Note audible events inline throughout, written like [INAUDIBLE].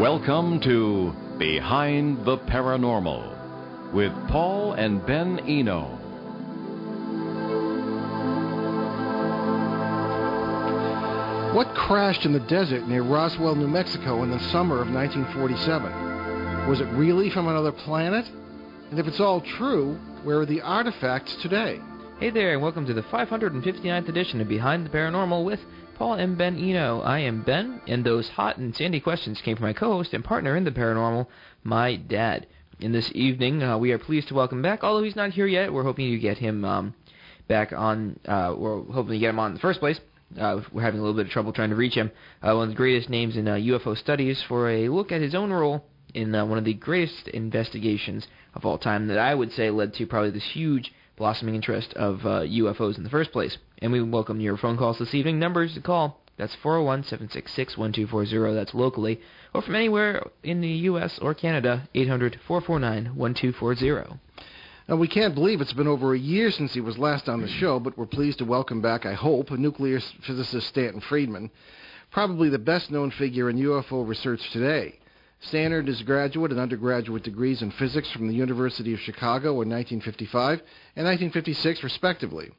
Welcome to Behind the Paranormal with Paul and Ben Eno. What crashed in the desert near Roswell, New Mexico in the summer of 1947? Was it really from another planet? And if it's all true, where are the artifacts today? Hey there, and welcome to the 559th edition of Behind the Paranormal with Paul and Ben Eno. I am Ben, and those hot and sandy questions came from my co-host and partner in the paranormal, my dad. And this evening, uh, we are pleased to welcome back, although he's not here yet. We're hoping to get him um, back on. Uh, we're hoping to get him on in the first place. Uh, we're having a little bit of trouble trying to reach him. Uh, one of the greatest names in uh, UFO studies for a look at his own role in uh, one of the greatest investigations of all time that I would say led to probably this huge blossoming interest of uh, UFOs in the first place. And we welcome your phone calls this evening. Numbers to call. That's 401-766-1240. That's locally. Or from anywhere in the U.S. or Canada, 800-449-1240. Now, we can't believe it's been over a year since he was last on the show, but we're pleased to welcome back, I hope, nuclear physicist Stanton Friedman, probably the best known figure in UFO research today. Stan earned his graduate and undergraduate degrees in physics from the University of Chicago in 1955 and 1956, respectively.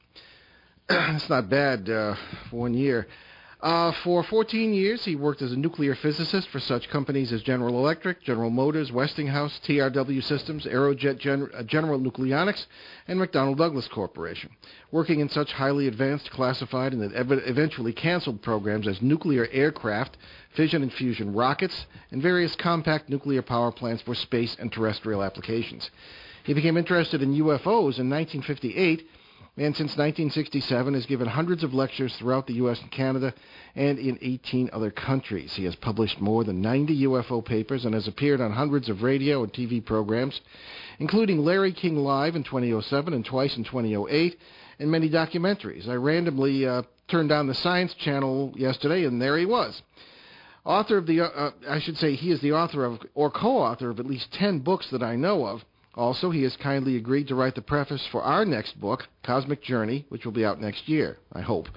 [CLEARS THROAT] It's not bad uh, for one year. Uh, for 14 years, he worked as a nuclear physicist for such companies as General Electric, General Motors, Westinghouse, TRW Systems, Aerojet Gen- uh, General Nucleonics, and McDonnell Douglas Corporation, working in such highly advanced, classified, and ev- eventually canceled programs as nuclear aircraft, fission and fusion rockets, and various compact nuclear power plants for space and terrestrial applications. He became interested in UFOs in 1958 and since 1967 has given hundreds of lectures throughout the U.S. and Canada and in 18 other countries. He has published more than 90 UFO papers and has appeared on hundreds of radio and TV programs, including Larry King Live in 2007 and twice in 2008, and many documentaries. I randomly uh, turned on the Science Channel yesterday, and there he was. Author of the, uh, I should say, he is the author of, or co author of at least 10 books that I know of. Also, he has kindly agreed to write the preface for our next book, Cosmic Journey, which will be out next year, I hope.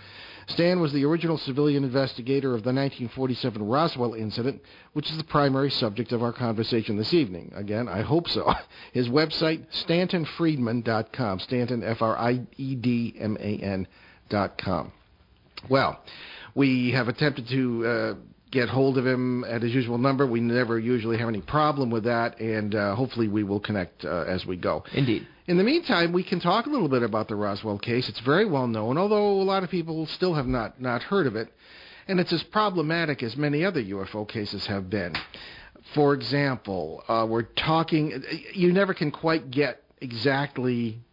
Stan was the original civilian investigator of the 1947 Roswell incident, which is the primary subject of our conversation this evening. Again, I hope so. [LAUGHS] His website, stantonfriedman.com. Stanton. Well, we have attempted to uh, get hold of him at his usual number. We never usually have any problem with that, and uh, hopefully we will connect uh, as we go. Indeed. In the meantime, we can talk a little bit about the Roswell case. It's very well known, although a lot of people still have not, not heard of it, and it's as problematic as many other UFO cases have been. For example, uh, we're talking, you never can quite get exactly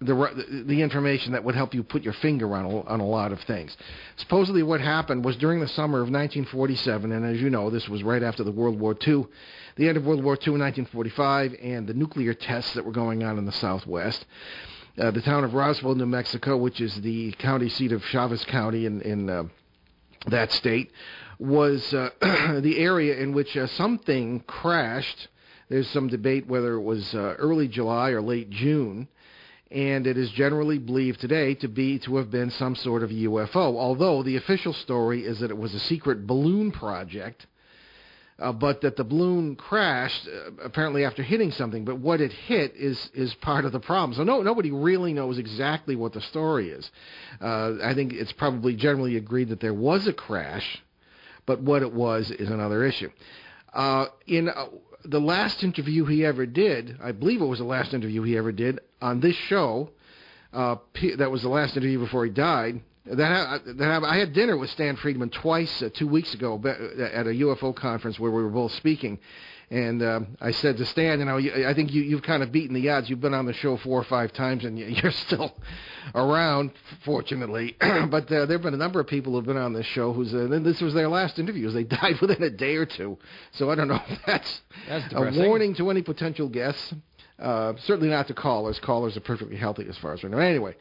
the the information that would help you put your finger on a, on a lot of things. Supposedly, what happened was during the summer of 1947, and as you know, this was right after the World War II, the end of World War II in 1945, and the nuclear tests that were going on in the Southwest. Uh, the town of Roswell, New Mexico, which is the county seat of Chaves County in in uh, that state, was uh, [CLEARS THROAT] the area in which uh, something crashed. There's some debate whether it was uh, early July or late June and it is generally believed today to be to have been some sort of UFO. Although the official story is that it was a secret balloon project, uh, but that the balloon crashed uh, apparently after hitting something. But what it hit is is part of the problem. So no nobody really knows exactly what the story is. Uh, I think it's probably generally agreed that there was a crash, but what it was is another issue. Uh, in uh, the last interview he ever did, I believe it was the last interview he ever did on this show. Uh, that was the last interview before he died. That, that I had dinner with Stan Friedman twice uh, two weeks ago at a UFO conference where we were both speaking, and um, I said to Stan, you know, I think you, you've kind of beaten the odds. You've been on the show four or five times, and [LAUGHS] you're still around, fortunately. [CLEARS THROAT] but uh, there have been a number of people who've been on this show who's uh, this was their last interviews. They [LAUGHS] died within a day or two. So I don't know if that's, that's a warning to any potential guests. Uh, certainly not to callers. Callers are perfectly healthy as far as we know. Anyway,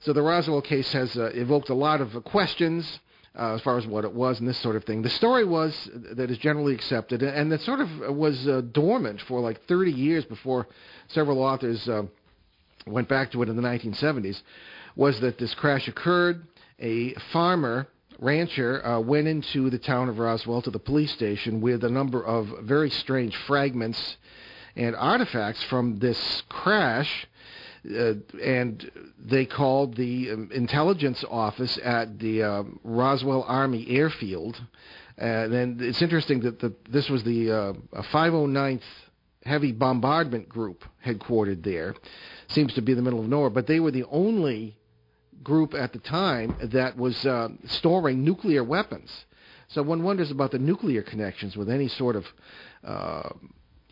so the Roswell case has uh, evoked a lot of questions uh, as far as what it was and this sort of thing. The story was that is generally accepted, and that sort of was uh, dormant for like 30 years before several authors uh, went back to it in the 1970s. Was that this crash occurred? A farmer rancher uh, went into the town of Roswell to the police station with a number of very strange fragments and artifacts from this crash. Uh, and they called the um, intelligence office at the um, Roswell Army Airfield. And then it's interesting that the, this was the uh, 509th Heavy Bombardment Group headquartered there. Seems to be the middle of nowhere, but they were the only group at the time that was uh, storing nuclear weapons. So one wonders about the nuclear connections with any sort of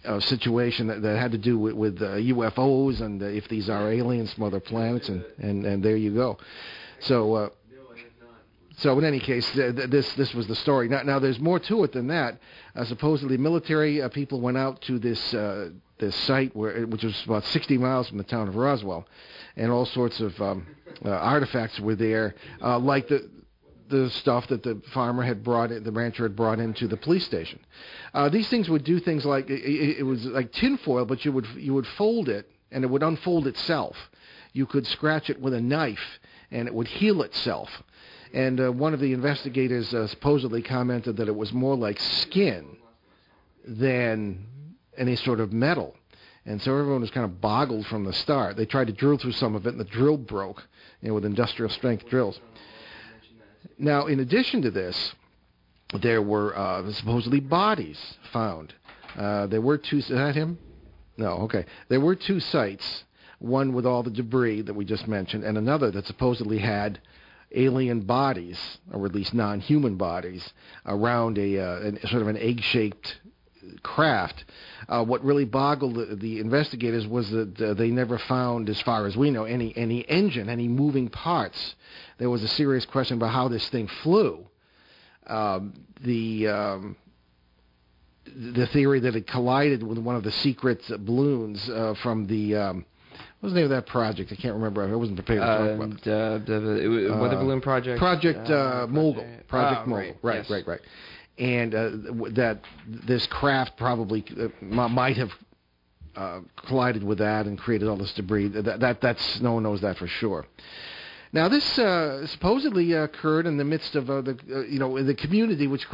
uh, uh, situation that, that had to do with, with uh, UFOs and uh, if these are aliens from other planets, and, and, and there you go. So. Uh, so in any case, th- th- this this was the story. Now, now there's more to it than that. Uh, supposedly, military uh, people went out to this uh, this site where, which was about 60 miles from the town of Roswell, and all sorts of um, uh, artifacts were there, uh, like the the stuff that the farmer had brought, in, the rancher had brought into the police station. Uh, these things would do things like it, it was like tinfoil, but you would you would fold it and it would unfold itself. You could scratch it with a knife and it would heal itself. And uh, one of the investigators uh, supposedly commented that it was more like skin than any sort of metal. And so everyone was kind of boggled from the start. They tried to drill through some of it, and the drill broke, you know, with industrial strength drills. Now, in addition to this, there were uh, supposedly bodies found. Uh, there were two. Is that him? No. Okay. There were two sites. One with all the debris that we just mentioned, and another that supposedly had alien bodies, or at least non-human bodies, around a, uh, an, sort of an egg-shaped craft. Uh, what really boggled the, the investigators was that uh, they never found, as far as we know, any any engine, any moving parts. There was a serious question about how this thing flew. Um, the um, the theory that it collided with one of the secret balloons uh, from the um, what was the name of that project? I can't remember. I wasn't prepared to talk about it. Uh, the, the, uh, Weather Balloon Project. Project uh, Mogul. Project oh, Mogul. Right, right, right. And uh, that this craft probably uh, might have uh, collided with that and created all this debris. That, that that's no one knows that for sure. Now, this uh, supposedly occurred in the midst of uh, the uh, you know in the community, which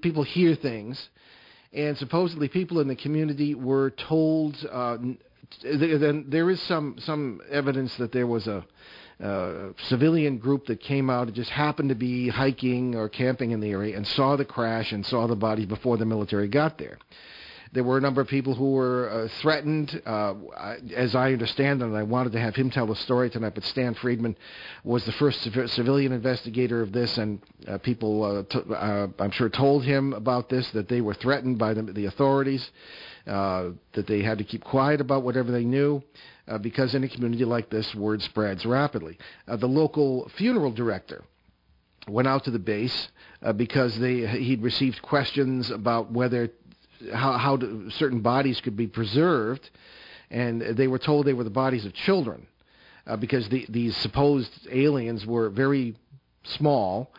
people hear things, and supposedly people in the community were told. Uh, then there is some some evidence that there was a uh, civilian group that came out. Just happened to be hiking or camping in the area and saw the crash and saw the bodies before the military got there. There were a number of people who were uh, threatened, uh, as I understand and I wanted to have him tell the story tonight, but Stan Friedman was the first civ- civilian investigator of this, and uh, people, uh, uh, I'm sure, told him about this, that they were threatened by the, the authorities, that they had to keep quiet about whatever they knew, uh, because in a community like this, word spreads rapidly. Uh, the local funeral director went out to the base uh, because they he'd received questions about whether how how certain bodies could be preserved, and they were told they were the bodies of children uh, because the, these supposed aliens were very small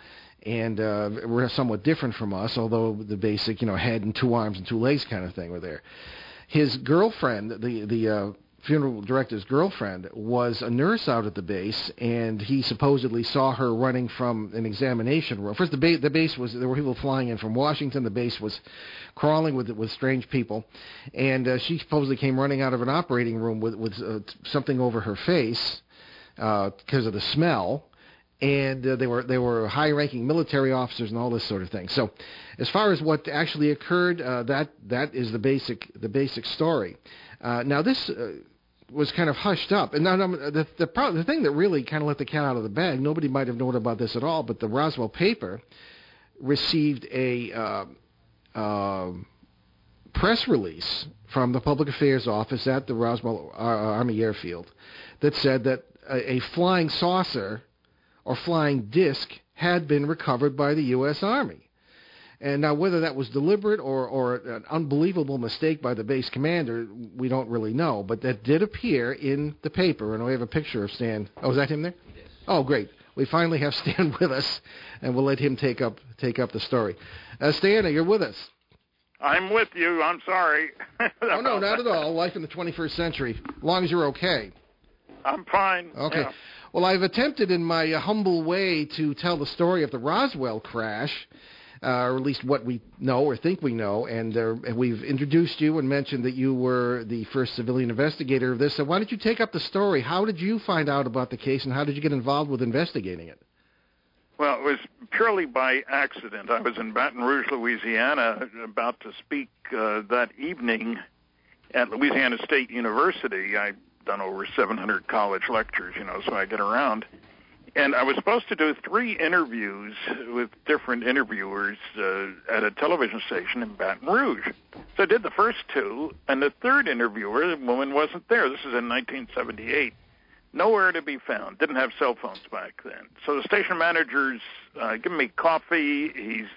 and uh, were somewhat different from us, although the basic you know head and two arms and two legs kind of thing were there. His girlfriend, the the uh, funeral director's girlfriend, was a nurse out at the base, and he supposedly saw her running from an examination room. First, the, ba- the base was there were people flying in from Washington. The base was crawling with with strange people, and uh, she supposedly came running out of an operating room with with uh, something over her face because of the smell. And uh, they were they were high-ranking military officers and all this sort of thing. So, as far as what actually occurred, uh, that that is the basic the basic story. Uh, now this uh, was kind of hushed up, and now, the the, pro- the thing that really kind of let the cat out of the bag. Nobody might have known about this at all, but the Roswell paper received a uh, uh, press release from the public affairs office at the Roswell uh, Army Airfield that said that a, a flying saucer or flying disc had been recovered by the U.S. Army. And now, whether that was deliberate or, or an unbelievable mistake by the base commander, we don't really know. But that did appear in the paper, and we have a picture of Stan. Oh, is that him there? Yes. Oh, great. We finally have [LAUGHS] Stan with us, and we'll let him take up take up the story. Uh, Stan, you're with us. I'm with you. I'm sorry. Oh no, not at all. Life in the 21st century, as long as you're okay. I'm fine. Okay. Yeah. Well, I've attempted in my uh, humble way to tell the story of the Roswell crash, uh, or at least what we know or think we know, and uh, we've introduced you and mentioned that you were the first civilian investigator of this. So why don't you take up the story? How did you find out about the case, and how did you get involved with investigating it? Well, it was purely by accident. I was in Baton Rouge, Louisiana, about to speak uh, that evening at Louisiana State University. I've done over 700 college lectures, you know, so I get around. And I was supposed to do three interviews with different interviewers uh, at a television station in Baton Rouge. So I did the first two, and the third interviewer, the woman wasn't there. This is in 1978 nowhere to be found. Didn't have cell phones back then. So the station manager's uh, giving me coffee. He's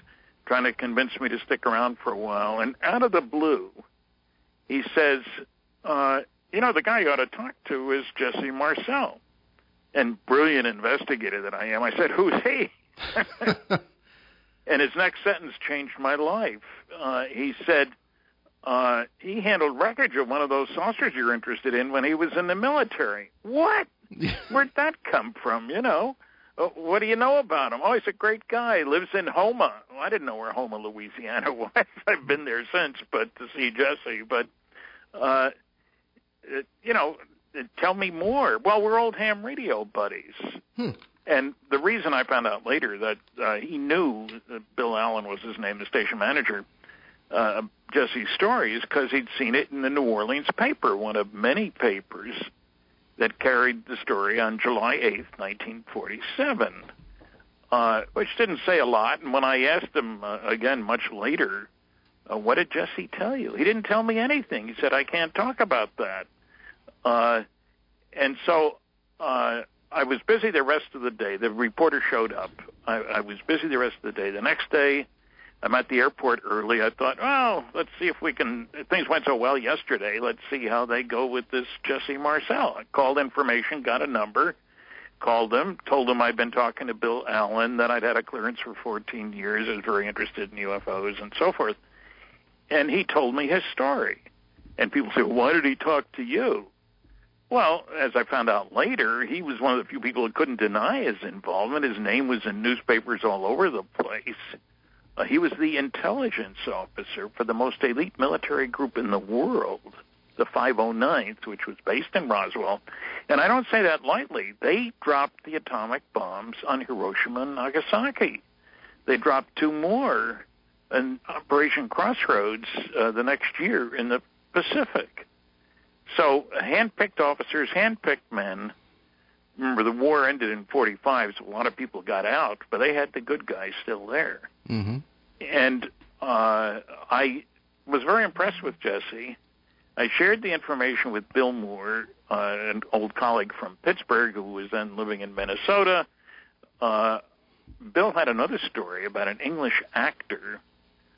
trying to convince me to stick around for a while. And out of the blue, he says, uh, you know, the guy you ought to talk to is Jesse Marcel. And brilliant investigator that I am, I said, who's he? [LAUGHS] and his next sentence changed my life. Uh, he said, uh, he handled wreckage of one of those saucers you're interested in when he was in the military. What? [LAUGHS] Where'd that come from? You know, uh, what do you know about him? Oh, he's a great guy. Lives in Houma. Well, I didn't know where Houma, Louisiana [LAUGHS] was. I've been there since, but to see Jesse. But, uh, it, you know, tell me more. Well, we're old ham radio buddies. Hmm. And the reason I found out later that uh, he knew that Bill Allen was his name, the station manager, uh, Jesse's story is because he'd seen it in the New Orleans paper, one of many papers that carried the story on July 8th, 1947, uh, which didn't say a lot. And when I asked him uh, again much later, uh, what did Jesse tell you? He didn't tell me anything. He said, I can't talk about that. Uh, and so uh, I was busy the rest of the day. The reporter showed up. I, I was busy the rest of the day. The next day, I'm at the airport early. I thought, well, let's see if we can. Things went so well yesterday. Let's see how they go with this Jesse Marcel. I called information, got a number, called him, told him I'd been talking to Bill Allen, that I'd had a clearance for 14 years, I was very interested in UFOs and so forth. And he told me his story. And people say, well, why did he talk to you? Well, as I found out later, he was one of the few people who couldn't deny his involvement. His name was in newspapers all over the place uh, he was the intelligence officer for the most elite military group in the world, the 509th, which was based in Roswell. And I don't say that lightly. They dropped the atomic bombs on Hiroshima and Nagasaki. They dropped two more in Operation Crossroads uh, the next year in the Pacific. So, hand-picked officers, hand-picked men. Remember, the war ended in 45, so a lot of people got out, but they had the good guys still there. Mm-hmm. And uh, I was very impressed with Jesse. I shared the information with Bill Moore, uh, an old colleague from Pittsburgh who was then living in Minnesota. Uh, Bill had another story about an English actor,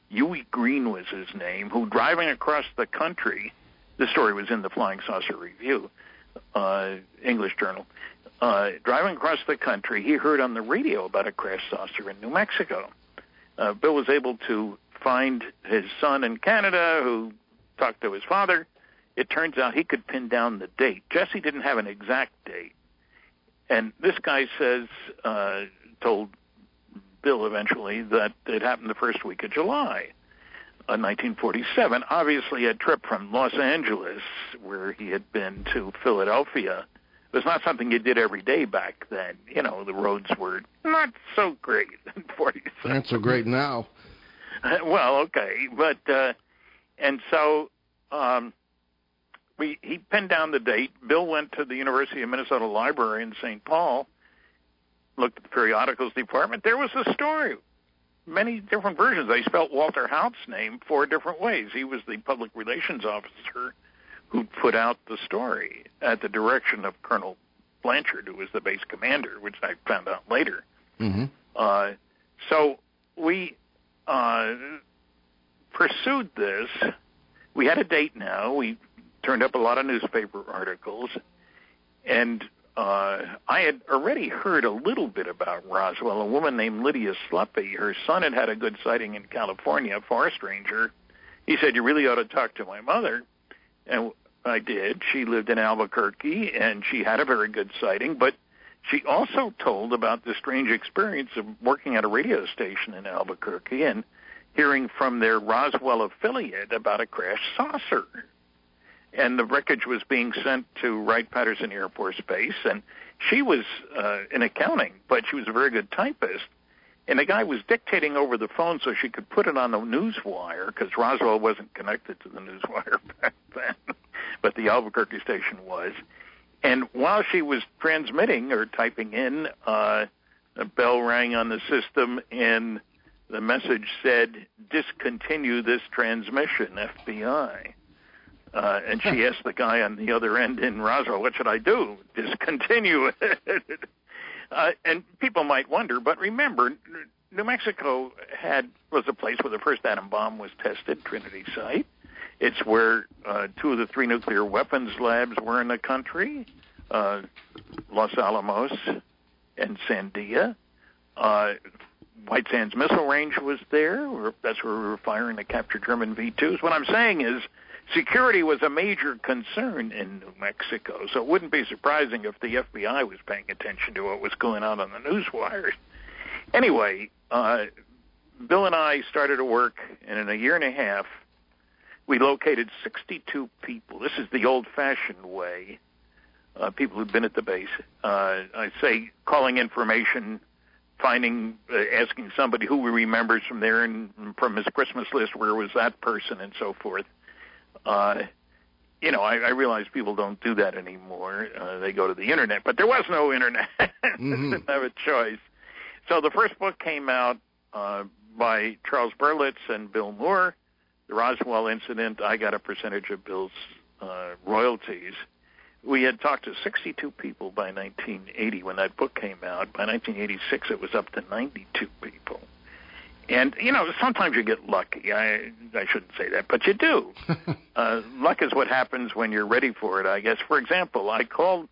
Hughie Green was his name, who driving across the country, the story was in the Flying Saucer Review, uh, English journal, uh, driving across the country, he heard on the radio about a crash saucer in New Mexico uh, Bill was able to find his son in Canada who talked to his father. It turns out he could pin down the date. Jesse didn't have an exact date. And this guy says, uh, told Bill eventually that it happened the first week of July. Uh, 1947. Obviously, a trip from Los Angeles, where he had been, to Philadelphia was not something you did every day back then. You know, the roads were not so great [LAUGHS] in 47. Not so great now. [LAUGHS] well, okay, but uh and so um we he pinned down the date. Bill went to the University of Minnesota Library in St. Paul, looked at the periodicals department. There was a story. Many different versions. They spelt Walter Haut's name four different ways. He was the public relations officer who put out the story at the direction of Colonel Blanchard, who was the base commander, which I found out later. Mm-hmm. Uh, so we uh, pursued this. We had a date now. We turned up a lot of newspaper articles, and uh, I had already heard a little bit about Roswell. A woman named Lydia Sleppy, her son had had a good sighting in California, a forest ranger. He said, "You really ought to talk to my mother." And I did. She lived in Albuquerque, and she had a very good sighting, but she also told about the strange experience of working at a radio station in Albuquerque and hearing from their Roswell affiliate about a crashed saucer. And the wreckage was being sent to Wright Patterson Air Force Base, and she was uh, in accounting, but she was a very good typist. And the guy was dictating over the phone so she could put it on the news wire because Roswell wasn't connected to the news wire [LAUGHS] back then, but the Albuquerque station was. And while she was transmitting or typing in, uh, a bell rang on the system and the message said, discontinue this transmission, FBI. Uh, and she asked the guy on the other end in Roswell, what should I do? Discontinue [LAUGHS] it. uh, and people might wonder, but remember, New Mexico had was a place where the first atom bomb was tested, Trinity Site. It's where uh, two of the three nuclear weapons labs were in the country, uh, Los Alamos and Sandia. Uh, White Sands Missile Range was there. That's where we were firing the captured German V-2s. What I'm saying is security was a major concern in New Mexico, so it wouldn't be surprising if the FBI was paying attention to what was going on on the news wires. Anyway, uh, Bill and I started to work, and in a year and a half, we located 62 people. This is the old-fashioned way. Uh, people who've been at the base. Uh, I say calling information, finding, uh, asking somebody who remembers from there and from his Christmas list where was that person and so forth. Uh, you know, I, I realize people don't do that anymore. Uh, they go to the internet, but there was no internet. [LAUGHS] mm-hmm. didn't have a choice. So the first book came out uh, by Charles Berlitz and Bill Moore the Roswell incident, I got a percentage of Bill's uh, royalties. We had talked to 62 people by 1980 when that book came out. By 1986, it was up to 92 people. And you know, sometimes you get lucky. I I shouldn't say that, but you do. [LAUGHS] uh, luck is what happens when you're ready for it. I guess. For example, I called,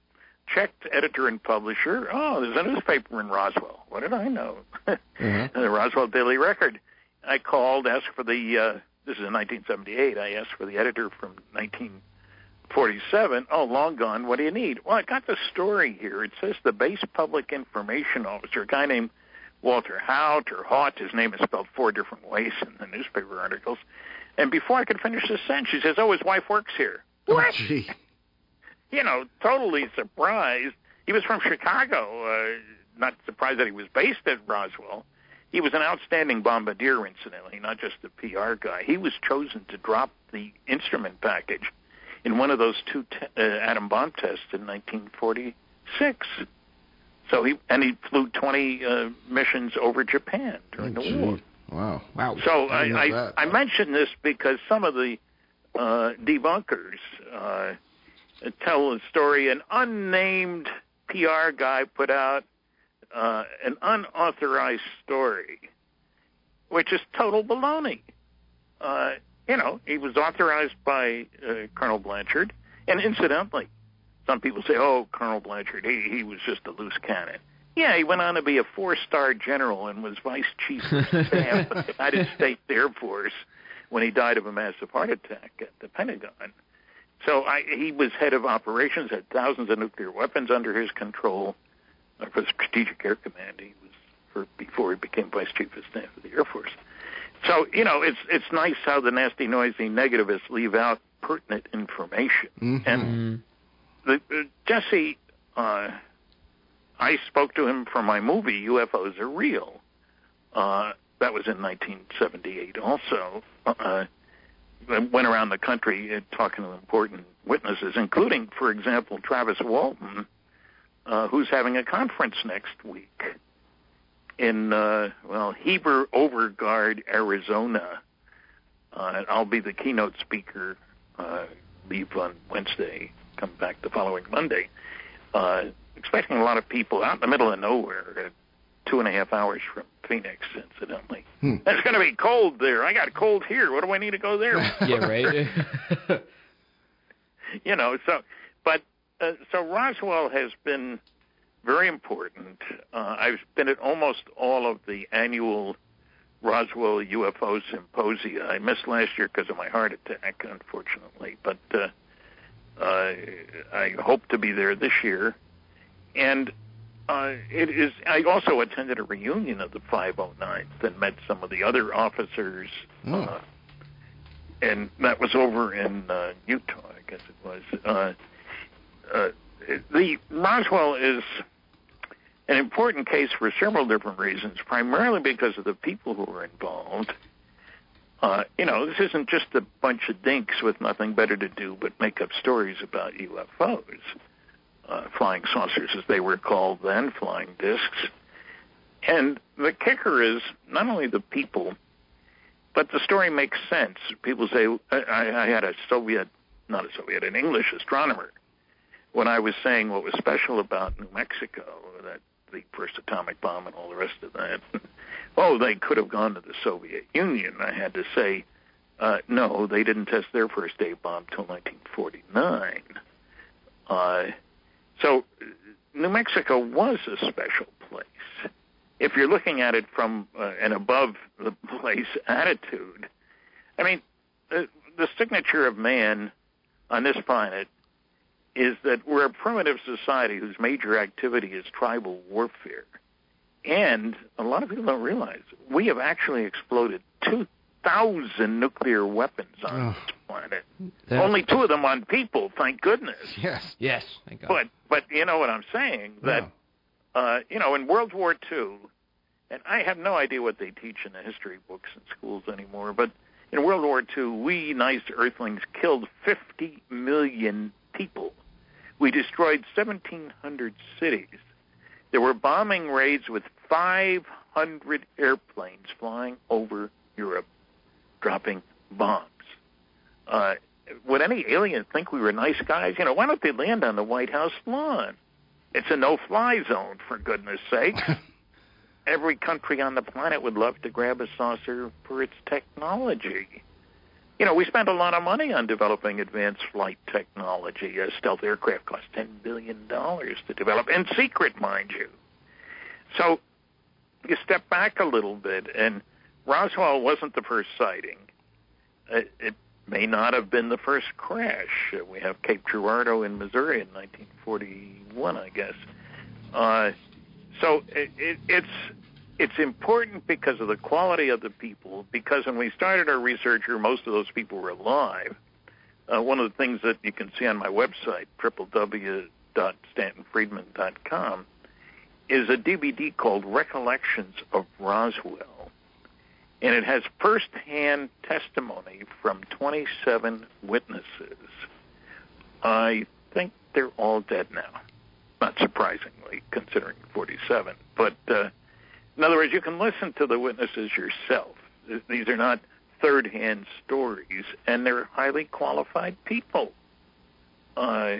checked editor and publisher. Oh, there's a newspaper in Roswell. What did I know? mm-hmm. the [LAUGHS] Roswell Daily Record. I called, asked for the uh, this is in 1978. I asked for the editor from 1947. Oh, long gone. What do you need? Well, I got the story here. It says the base public information officer, a guy named Walter Haut or Haut. His name is spelled four different ways in the newspaper articles. And before I could finish the sentence, she says, "Oh, his wife works here." Oh, what? Gee. You know, totally surprised. He was from Chicago. Uh, not surprised that he was based at Roswell. He was an outstanding bombardier, incidentally, not just a PR guy. He was chosen to drop the instrument package in one of those two te- uh, atom bomb tests in 1946. So he and he flew 20 uh, missions over Japan during oh, the war. Wow! Wow! So I I, I, I mention this because some of the uh, debunkers uh, tell a story. An unnamed PR guy put out uh, an unauthorized story, which is total baloney. Uh, you know, he was authorized by uh, Colonel Blanchard, and incidentally, some people say, "Oh, Colonel Blanchard, he he was just a loose cannon." Yeah, he went on to be a four-star general and was vice chief of [LAUGHS] staff of the United States Air Force when he died of a massive heart attack at the Pentagon. So I, he was head of operations, had thousands of nuclear weapons under his control for the Strategic Air Command. He was for before he became Vice Chief of Staff of the Air Force. So you know, it's it's nice how the nasty, noisy negativists leave out pertinent information. Mm-hmm. And the, uh, Jesse, uh, I spoke to him for my movie UFOs Are Real. Uh, that was in 1978. Also, uh, went around the country uh, talking to important witnesses, including, for example, Travis Walton, uh, who's having a conference next week in uh, well Heber Overgaard, Arizona. Uh, I'll be the keynote speaker. Uh, leave on Wednesday, come back the following Monday. Uh, expecting a lot of people out in the middle of nowhere, uh, two and a half hours from Phoenix, incidentally. Hmm. It's going to be cold there. I got cold here. What do I need to go there? [LAUGHS] yeah, right. [LAUGHS] you know, so but uh, so Roswell has been very important. Uh, I've been at almost all of the annual Roswell UFO symposia. I missed last year because of my heart attack, unfortunately, but uh, uh, I hope to be there this year. And uh, it is. I also attended a reunion of the 509s and met some of the other officers, Oh. uh, and that was over in uh, Utah, I guess it was. Uh, uh, the Roswell is an important case for several different reasons, primarily because of the people who were involved. Uh, you know, this isn't just a bunch of dinks with nothing better to do but make up stories about UFOs uh, flying saucers, as they were called then, flying discs. And the kicker is not only the people, but the story makes sense. People say, I, I had a Soviet, not a Soviet, an English astronomer, when I was saying what was special about New Mexico, that the first atomic bomb and all the rest of that. [LAUGHS] oh, they could have gone to the Soviet Union. I had to say, uh, no, they didn't test their first A bomb till 1949. Uh, so New Mexico was a special place. If you're looking at it from uh, an above the place [LAUGHS] attitude, I mean, the, the signature of man on this planet is that we're a primitive society whose major activity is tribal warfare. And a lot of people don't realize we have actually exploded 2,000 nuclear weapons on Oh. this planet. Only two of them on people, thank goodness. Yes. Yes. Thank God. But but you know what I'm saying that Yeah. uh, you know in World War II, and I have no idea what they teach in the history books in schools anymore. But in World War II, we nice Earthlings killed 50 million people. We destroyed 1,700 cities. There were bombing raids with 500 airplanes flying over Europe, dropping bombs. Uh, would any alien think we were nice guys? You know, why don't they land on the White House lawn? It's a no-fly zone, for goodness sake. [LAUGHS] Every country on the planet would love to grab a saucer for its technology. You know, we spent a lot of money on developing advanced flight technology. A stealth aircraft cost $10 billion to develop, in secret, mind you. So you step back a little bit, and Roswell wasn't the first sighting. It, it may not have been the first crash. We have Cape Girardeau in Missouri in 1941, I guess. Uh, so it, it, it's it's important because of the quality of the people. Because when we started our research, here, most of those people were alive. Uh, one of the things that you can see on my website, www.stantonfriedman.com, is a DVD called Recollections of Roswell. And it has firsthand testimony from 27 witnesses. I think they're all dead now. Not surprisingly, considering 47. But uh, in other words, you can listen to the witnesses yourself. These are not third hand stories, and they're highly qualified people. Uh,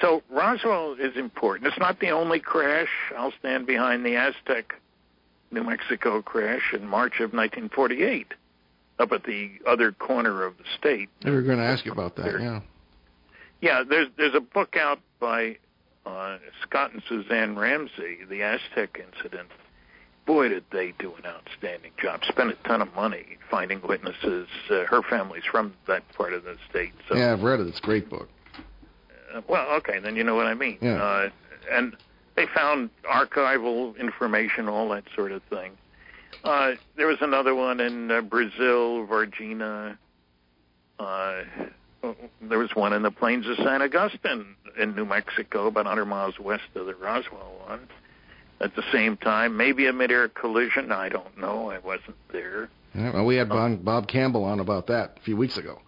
so Roswell is important. It's not the only crash. I'll stand behind the Aztec, New Mexico crash in March of 1948, up at the other corner of the state. We were going to ask you about that. Yeah. Yeah, there's there's a book out by uh, Scott and Suzanne Ramsey, the Aztec incident. Boy, did they do an outstanding job. Spent a ton of money finding witnesses. Uh, her family's from that part of the state, so Yeah, I've read it. It's a great book. uh, well, okay, then you know what I mean. Yeah. Uh, and they found archival information, all that sort of thing. Uh, there was another one in uh, Brazil, Varginha. Uh, there was one in the plains of San Augustine in New Mexico, about 100 miles west of the Roswell one. At the same time, maybe a mid-air collision. I don't know. I wasn't there. Yeah, well, we had Bob, Bob Campbell on about that a few weeks ago.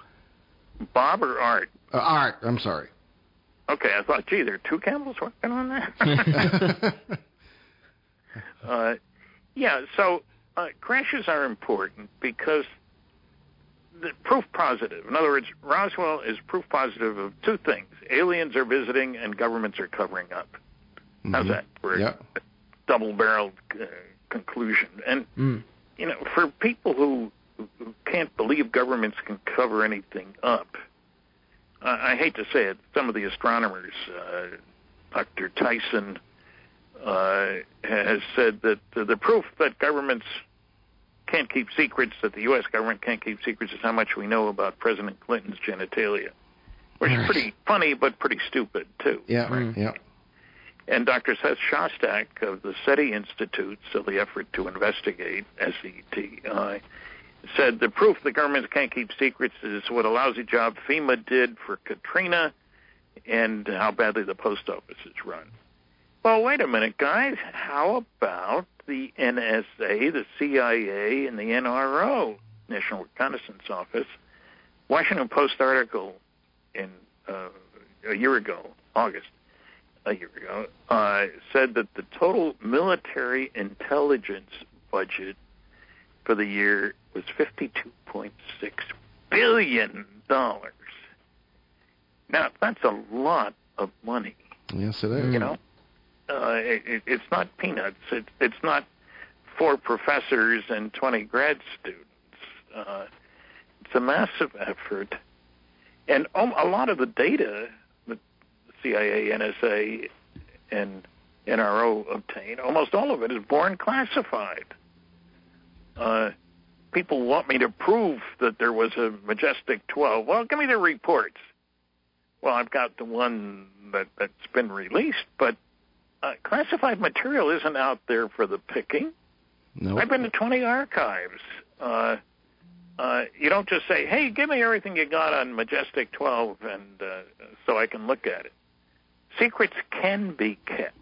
Bob or Art? Uh, Art, I'm sorry. Okay, I thought, gee, there are two Campbells working on that. [LAUGHS] uh, yeah, so uh, crashes are important because the proof positive. In other words, Roswell is proof positive of two things: aliens are visiting and governments are covering up. How's Mhm. that? Yeah. A double-barreled uh, conclusion. And Mm. you know, for people who, who who can't believe governments can cover anything up, uh, I hate to say it, some of the astronomers, uh, Dr. Tyson, uh, has said that the, the proof that governments can't keep secrets, that the U.S. government can't keep secrets, is how much we know about President Clinton's genitalia, which is pretty funny but pretty stupid too. Yeah, Mm. yeah. And Dr. Seth Shostak of the SETI Institute, so the effort to investigate SETI, said the proof the government can't keep secrets is what a lousy job FEMA did for Katrina and how badly the post office is run. Well, wait a minute, guys. How about the NSA, the CIA, and the NRO, National Reconnaissance Office? Washington Post article in uh, a year ago, August, a year ago, uh, said that the total military intelligence budget for the year was $52.6 billion. Now, that's a lot of money. Yes, it is. You know, uh, it, it's not peanuts. It, it's not four professors and 20 grad students. Uh, it's a massive effort. And um, a lot of the data CIA, NSA, and NRO obtain, almost all of it is born classified. Uh, people want me to prove that there was a Majestic 12. Well, give me the reports. Well, I've got the one that, that's been released, but uh, classified material isn't out there for the picking. Nope. I've been to 20 archives. Uh, uh, you don't just say, "Hey, give me everything you got on Majestic 12," and uh, so I can look at it. Secrets can be kept,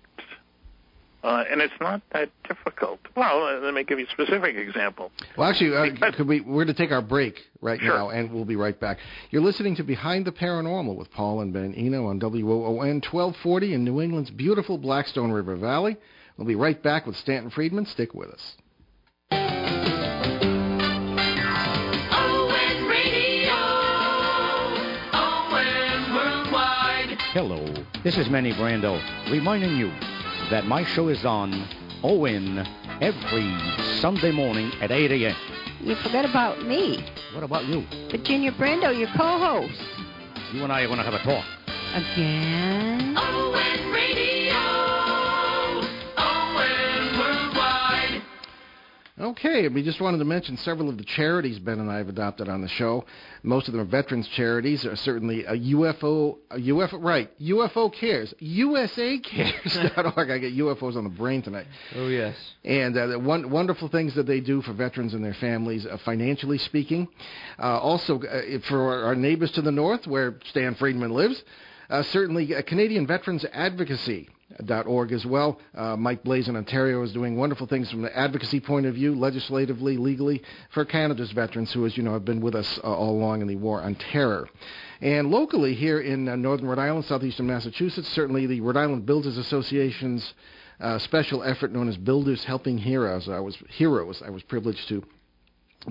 uh, and it's not that difficult. Well, uh, let me give you a specific example. Well, actually, uh, Because- could we? We're going to take our break right Sure. now, and we'll be right back. You're listening to Behind the Paranormal with Paul and Ben Eno on WOON 1240 in New England's beautiful Blackstone River Valley. We'll be right back with Stanton Friedman. Stick with us. ON Radio. ON Worldwide. Hello, this is Manny Brando, reminding you that my show is on Owen every Sunday morning at 8 a.m. You forgot about me, What about you? Virginia Brando, your co-host. You and I are going to have a talk. Again? ON Okay, we just wanted to mention several of the charities Ben and I have adopted on the show. Most of them are veterans charities. Certainly a UFO, a UFO, right? UFO Cares, USACares.org. I get UFOs on the brain tonight. Oh yes. and uh, the one, wonderful things that they do for veterans and their families, uh, financially speaking. Uh, also, uh, for our neighbors to the north, where Stan Friedman lives, uh, certainly uh, Canadian Veterans Advocacy. Org as well. Uh, Mike Blais in Ontario is doing wonderful things from the advocacy point of view, legislatively, legally, for Canada's veterans who, as you know, have been with us uh, all along in the War on Terror. And locally here in uh, northern Rhode Island, southeastern Massachusetts, certainly the Rhode Island Builders Association's uh, special effort known as Builders Helping Heroes. I was heroes. I was privileged to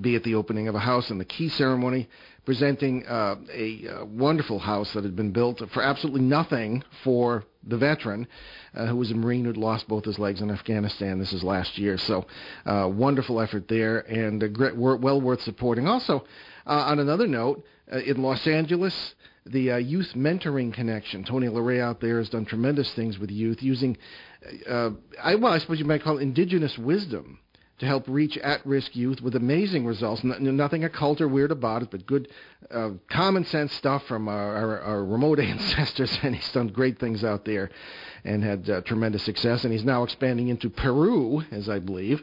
be at the opening of a house and the key ceremony, presenting uh, a uh, wonderful house that had been built for absolutely nothing for the veteran uh, who was a Marine who'd lost both his legs in Afghanistan. This is last year, so uh, wonderful effort there and great, well worth supporting. Also, uh, on another note, uh, in Los Angeles, the uh, Youth Mentoring Connection. Tony LoRe out there has done tremendous things with youth using, uh, I, well, I suppose you might call it indigenous wisdom to help reach at-risk youth with amazing results. N- nothing occult or weird about it, but good, uh, common sense stuff from our, our, our remote [LAUGHS] ancestors. And he's done great things out there, and had uh, tremendous success. And he's now expanding into Peru, as I believe.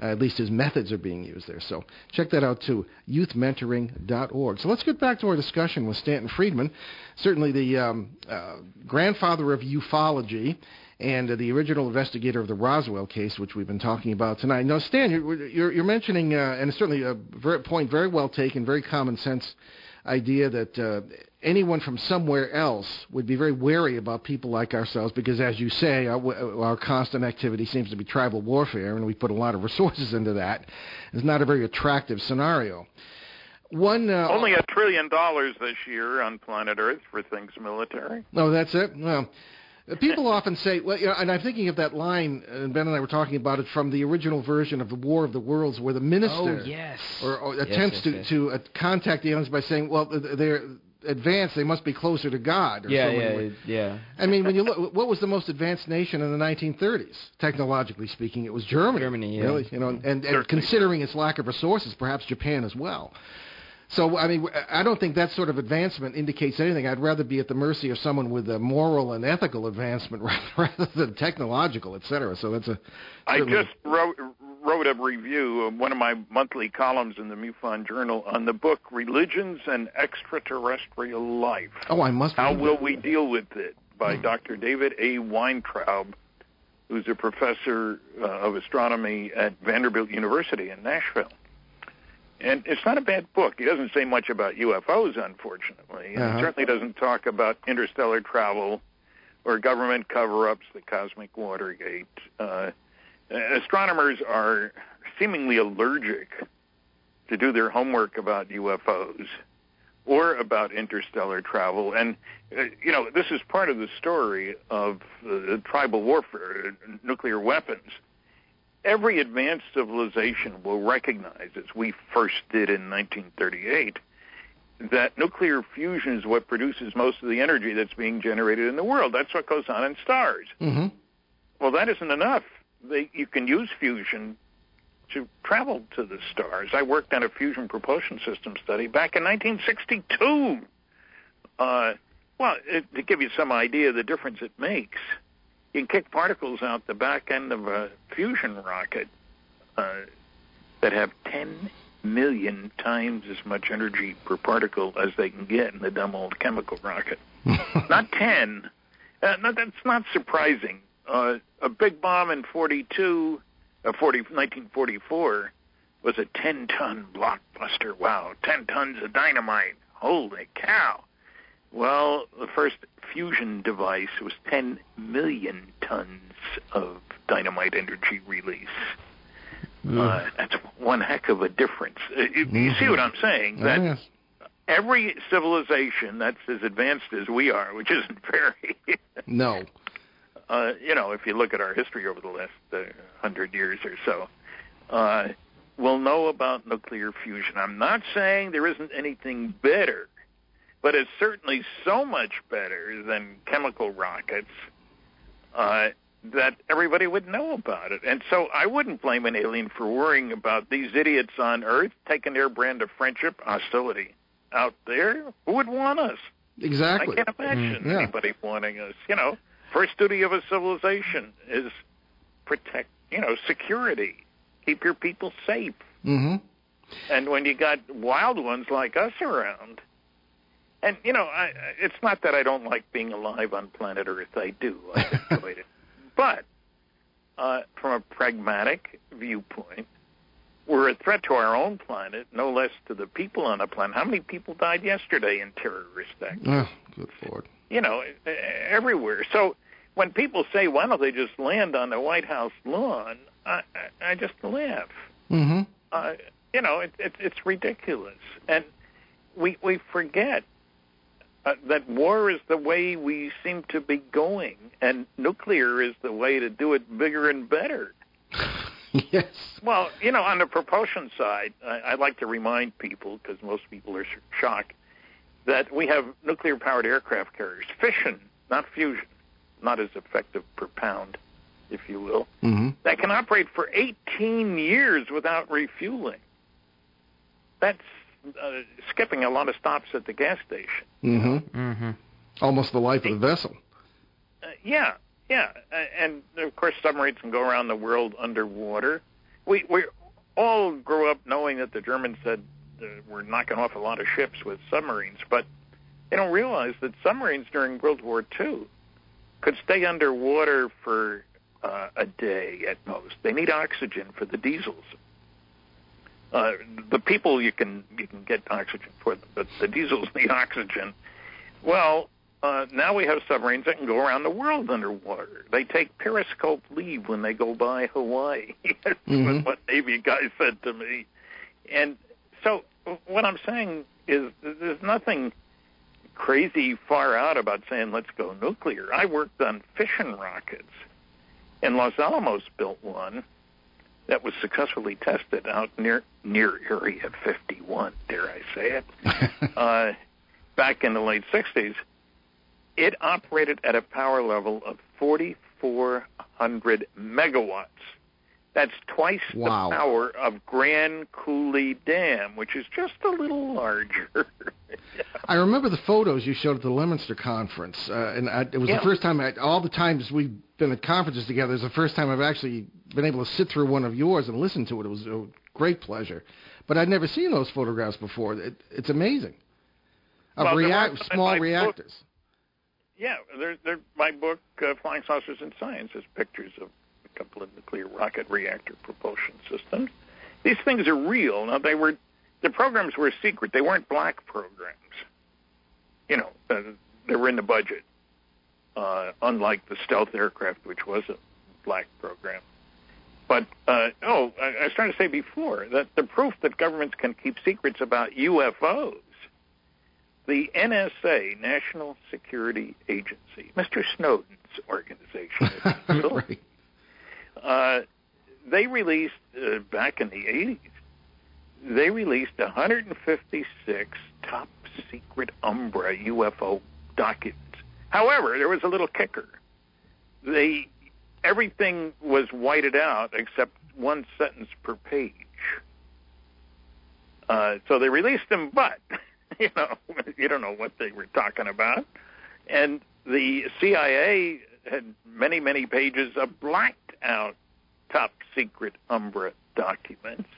Uh, at least his methods are being used there. So check that out too, youthmentoring.org. So let's get back to our discussion with Stanton Friedman, certainly the um, uh, grandfather of ufology and uh, the original investigator of the Roswell case, which we've been talking about tonight. Now, Stan, you're, you're, you're mentioning, uh, and it's certainly a very, point very well taken, very common sense idea that uh, anyone from somewhere else would be very wary about people like ourselves because, as you say, our, our constant activity seems to be tribal warfare, and we put a lot of resources into that. It's not a very attractive scenario. One uh, Only a trillion dollars this year on planet Earth for things military. No, that's it. Well, people often say, well, you know, and I'm thinking of that line, and Ben and I were talking about it from the original version of the War of the Worlds, where the minister Oh yes. or, or Yes, attempts yes, to yes. to uh, contact the aliens by saying, well, they're advanced, they must be closer to God. Or Yeah, so yeah, ways. yeah. I mean, when you look, what was the most advanced nation in the 1930s, technologically speaking? It was Germany. Germany, yeah. Really, you know, and, and Certainly. considering its lack of resources, perhaps Japan as well. So, I mean, I don't think that sort of advancement indicates anything. I'd rather be at the mercy of someone with a moral and ethical advancement [LAUGHS] rather than technological, et cetera. So that's a. I just wrote wrote a review of one of my monthly columns in the MUFON Journal on the book Religions and Extraterrestrial Life. Oh, I must. How will that. we deal with it? By Hmm. Dr. David A. Weintraub, who's a professor uh, of astronomy at Vanderbilt University in Nashville. And it's not a bad book. He doesn't say much about UFOs, unfortunately. Uh-huh. He certainly doesn't talk about interstellar travel or government cover-ups, the cosmic Watergate. Uh, astronomers are seemingly allergic to do their homework about UFOs or about interstellar travel. And, uh, you know, this is part of the story of uh, tribal warfare, nuclear weapons. Every advanced civilization will recognize, as we first did in 1938, that nuclear fusion is what produces most of the energy that's being generated in the world. That's what goes on in stars. Mhm. Well, that isn't enough. They, you can use fusion to travel to the stars. I worked on a fusion propulsion system study back in 1962. Uh, well, it, to give you some idea of the difference it makes, you can kick particles out the back end of a fusion rocket uh, that have 10 million times as much energy per particle as they can get in the dumb old chemical rocket [LAUGHS] not 10. Uh, no, that's not surprising. Uh, a big bomb in 42, uh, 40, 1944 was a 10 ton blockbuster. Wow, 10 tons of dynamite. Holy cow. Well, the first fusion device was 10 million tons of dynamite energy release. Uh, that's one heck of a difference. Uh, you, you see what I'm saying? Oh, That yes. every civilization that's as advanced as we are, which isn't [LAUGHS] very, No. uh, you know, if you look at our history over the last uh, hundred years or so, uh, will know about nuclear fusion. I'm not saying there isn't anything better, but it's certainly so much better than chemical rockets uh, that everybody would know about it. And so I wouldn't blame an alien for worrying about these idiots on Earth taking their brand of friendship, hostility out there. Who would want us? Exactly. I can't imagine Mm, yeah. anybody wanting us. You know, first duty of a civilization is protect, you know, security, keep your people safe. hmm And when you got wild ones like us around, and you know, I, it's not that I don't like being alive on planet Earth. I do. I [LAUGHS] enjoy it. But uh, from a pragmatic viewpoint, we're a threat to our own planet, no less to the people on the planet. How many people died yesterday in terrorist acts? Oh, good lord. you know, everywhere. So when people say, "Why don't they just land on the White House lawn?" I, I, I just laugh. hmm Uh, you know, it, it, it's ridiculous, and we we forget uh, that war is the way we seem to be going, and nuclear is the way to do it bigger and better. [LAUGHS] yes. Well, you know, on the propulsion side, I, I like to remind people because most people are sh- shocked that we have nuclear-powered aircraft carriers, fission, not fusion, not as effective per pound, if you will, hmm that can operate for 18 years without refueling. That's uh, skipping a lot of stops at the gas station. Mm hmm Mm-hmm. Almost the life of the vessel. Uh, yeah, yeah, uh, and of course submarines can go around the world underwater. We we all grew up knowing that the Germans said uh, we're knocking off a lot of ships with submarines, but they don't realize that submarines during World War II could stay underwater for uh, a day at most. They need oxygen for the diesels. Uh, the people you can you can get oxygen for them, but the diesels need oxygen. Well, uh, now we have submarines that can go around the world underwater. They take periscope leave when they go by Hawaii. [LAUGHS] That's Mhm. what Navy guy said to me. And so what I'm saying is there's nothing crazy far out about saying let's go nuclear. I worked on fission rockets, and Los Alamos built one that was successfully tested out near near Area 51. Dare I say it? [LAUGHS] uh, back in the late 60s, it operated at a power level of 4,400 megawatts. That's twice Wow. the power of Grand Coulee Dam, which is just a little larger. [LAUGHS] I remember the photos you showed at the Leominster conference, uh, and I, it was Yeah. the first time. I, all the times we've been at conferences together, it's the first time I've actually been able to sit through one of yours and listen to it. It was a great pleasure. But I'd never seen those photographs before. It, it's amazing. Of Well, react- was- small my book- reactors. Yeah, there, there, my book, uh, Flying Saucers and Science, has pictures of a couple of nuclear rocket reactor propulsion systems. These things are real. Now, they were, the programs were secret. They weren't black programs. You know, uh, they were in the budget, uh, unlike the stealth aircraft, which was a black program. But, uh, oh, I, I was trying to say before that the proof that governments can keep secrets about UFOs the NSA, National Security Agency, Mr. Snowden's organization, if you [LAUGHS] will, right. uh, they released uh, back in the 80s. They released 156 top secret Umbra UFO documents. However, there was a little kicker. They everything was whited out except one sentence per page. Uh, so they released them, but [LAUGHS] you know [LAUGHS] you don't know what they were talking about, and the CIA had many many pages of blacked out top secret Umbra documents.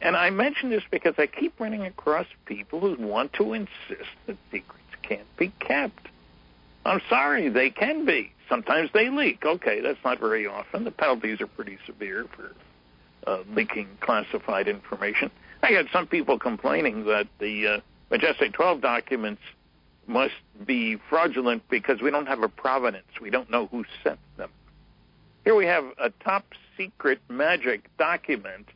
And I mention this because I keep running across people who want to insist that secrets can't be kept. I'm sorry, they can be. Sometimes they leak. Okay, that's not very often. The penalties are pretty severe for uh, leaking classified information. I had some people complaining that the uh, Majestic 12 documents must be fraudulent because we don't have a provenance. We don't know who sent them. Here we have a top secret magic document,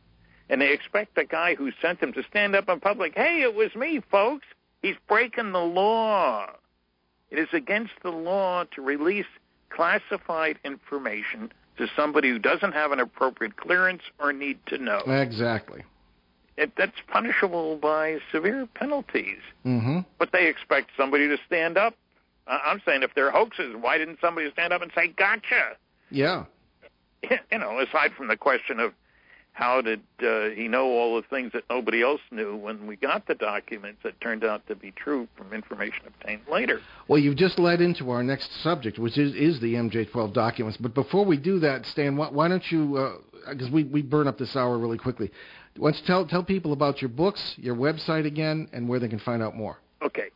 and they expect the guy who sent them to stand up in public. Hey, it was me, folks. He's breaking the law. It is against the law to release classified information to somebody who doesn't have an appropriate clearance or need to know. Exactly. It, that's punishable by severe penalties. hmm But they expect somebody to stand up. I'm saying if they're hoaxes, why didn't somebody stand up and say, gotcha? Yeah. [LAUGHS] you know, aside from the question of how did uh, he know all the things that nobody else knew when we got the documents that turned out to be true from information obtained later. Well, you've just led into our next subject, which is, is the MJ12 documents. But before we do that, Stan, why, why don't you, because we, we burn up this hour really quickly, why don't you tell, tell people about your books, your website again, and where they can find out more? Okay.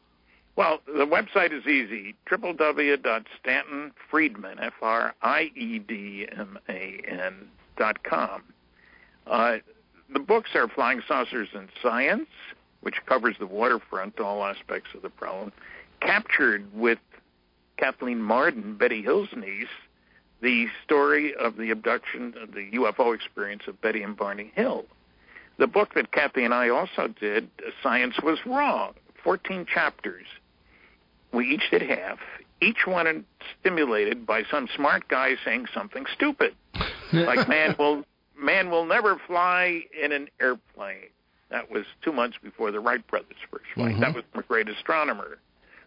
Well, the website is easy www.stantonfriedman, F R I E D M A N dot com. Uh, the books are Flying Saucers and Science, which covers the waterfront, all aspects of the problem. Captured with Kathleen Marden, Betty Hill's niece, the story of the abduction, the UFO experience of Betty and Barney Hill. The book that Kathy and I also did, Science Was Wrong, 14 chapters. We each did half, each one stimulated by some smart guy saying something stupid. [LAUGHS] like man will man will never fly in an airplane. That was two months before the Wright brothers' first flight. Mhm. That was the great astronomer.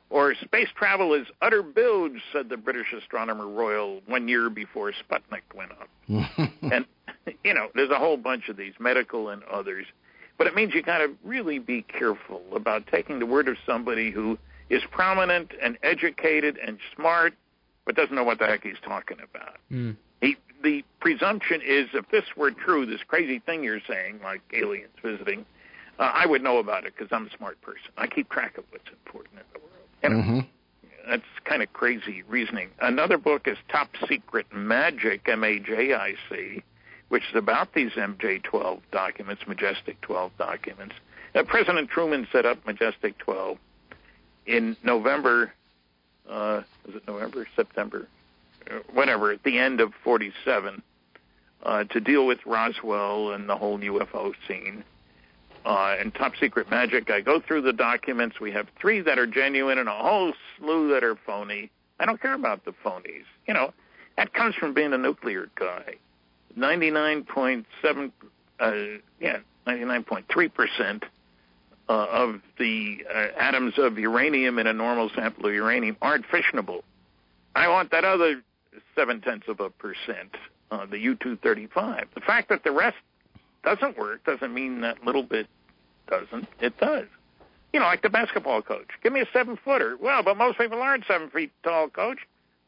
Or space travel is utter bilge, said the British astronomer royal one year before Sputnik went up. [LAUGHS] and you know, there's a whole bunch of these, medical and others. But it means you got to really be careful about taking the word of somebody who is prominent and educated and smart, but doesn't know what the heck he's talking about. Mm. He, the presumption is if this were true, this crazy thing you're saying, like aliens visiting, uh, I would know about it because I'm a smart person. I keep track of what's important in the world. You know, hmm that's kind of crazy reasoning. Another book is Top Secret Majic, M A J I C, which is about these MJ 12 documents, Majestic 12 documents. Uh, President Truman set up Majestic 12 in November, uh, was it November, September, whatever, at the end of 47, uh, to deal with Roswell and the whole UFO scene. Uh, and Top Secret Majic, I go through the documents. We have three that are genuine and a whole slew that are phony. I don't care about the phonies. You know, that comes from being a nuclear guy. 99.7, uh, yeah, 99.3% uh, of the uh, atoms of uranium in a normal sample of uranium aren't fissionable. I want that other seven tenths of a percent uh, the U-235. The fact that the rest doesn't work doesn't mean that little bit doesn't. It does. You know, like the basketball coach. Give me a seven footer. Well, but most people aren't seven feet tall, coach.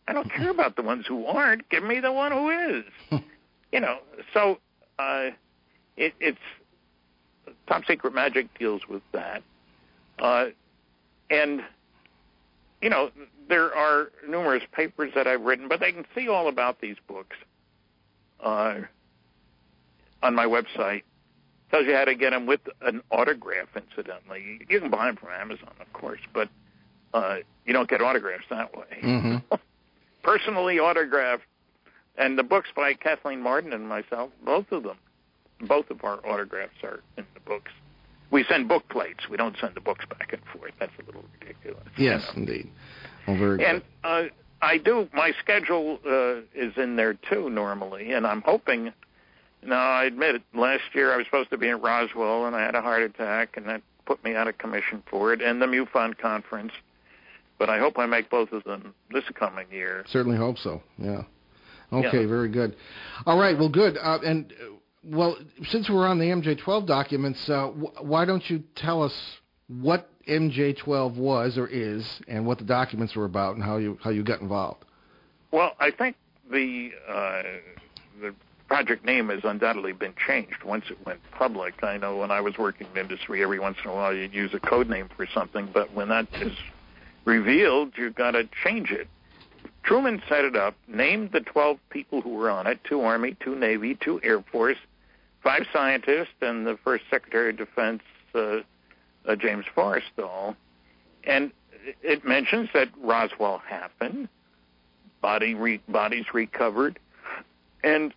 I don't care about the ones who aren't. Give me the one who is. you know, so uh, it, it's top secret Majic deals with that. Uh, and you know, there are numerous papers that I've written, but they can see all about these books uh, on my website. Tells you how to get them with an autograph, incidentally. You can buy them from Amazon, of course, but uh, you don't get autographs that way. hmm [LAUGHS] Personally autographed. And the books by Kathleen Marden and myself, both of them, both of our autographs are in the books. We send book plates. We don't send the books back and forth. That's a little ridiculous. you Yes, know. indeed. Well, very And good. uh, I do. My schedule uh, is in there too normally, and I'm hoping. Now I admit it. Last year I was supposed to be in Roswell, and I had a heart attack, and that put me out of commission for it, and the MUFON conference. But I hope I make both of them this coming year. Certainly hope so. Yeah. Okay, Yeah. very good. All right, well, good. Uh, and well, since we're on the MJ12 documents, uh, wh- why don't you tell us what MJ12 was or is, and what the documents were about, and how you how you got involved? Well, I think the uh, the project name has undoubtedly been changed once it went public. I know when I was working in industry, every once in a while you'd use a code name for something, but when that is revealed, you've got to change it. Truman set it up, named the 12 people who were on it, two Army, two Navy, two Air Force, five scientists, and the first Secretary of Defense, uh, uh, James Forrestal. And it mentions that Roswell happened, body re- bodies recovered, and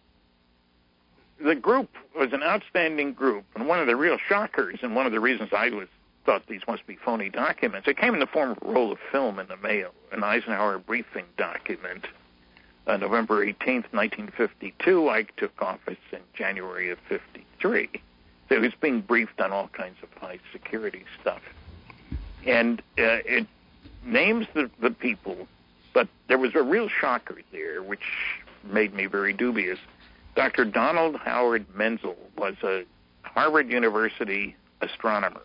the group was an outstanding group. And one of the real shockers, and one of the reasons I was thought these must be phony documents, it came in the form of a roll of film in the mail, an Eisenhower briefing document. Uh, November 18th, 1952, Ike took office in January of 53. So he was being briefed on all kinds of high security stuff. And uh, it names the, the people, but there was a real shocker there, which made me very dubious. Dr. Donald Howard Menzel was a Harvard University astronomer